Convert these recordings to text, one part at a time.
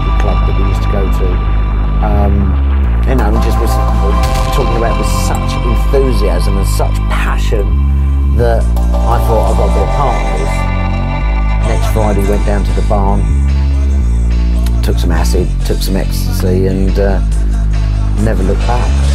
local club that we used to go to. Um, you know, and just was talking about with such enthusiasm and such passion that I thought I've got to be a part of this. Next Friday, went down to the barn, took some acid, took some ecstasy, and uh, never looked back.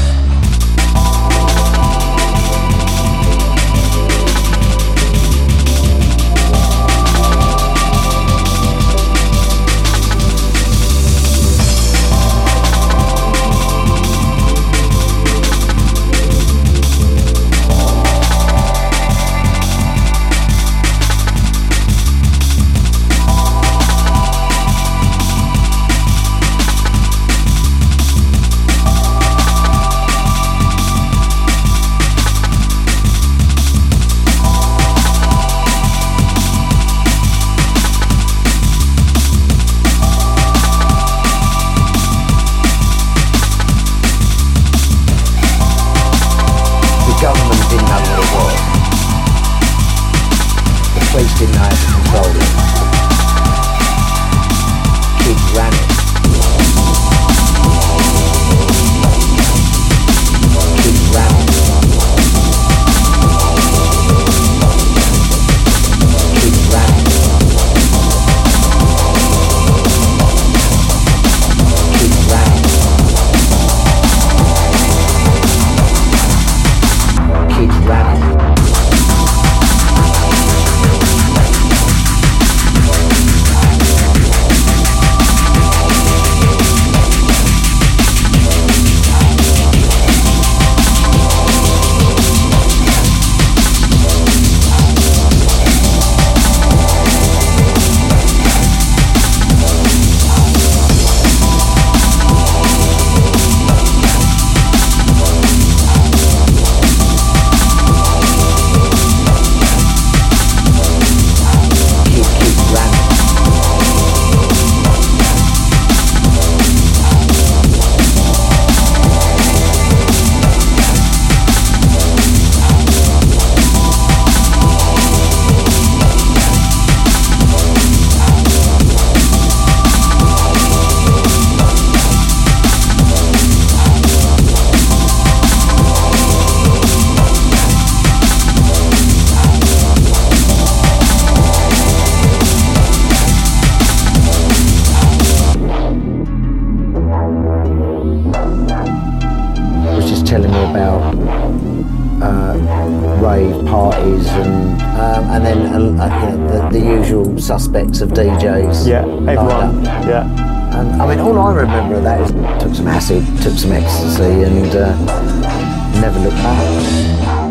Suspects of DJs. Yeah, everyone. Like yeah. And I mean, all I remember of that is took some acid, took some ecstasy, and uh, never looked back.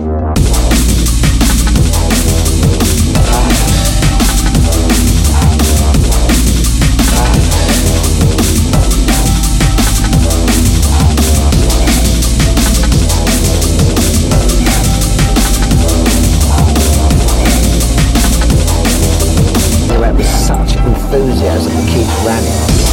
Danny.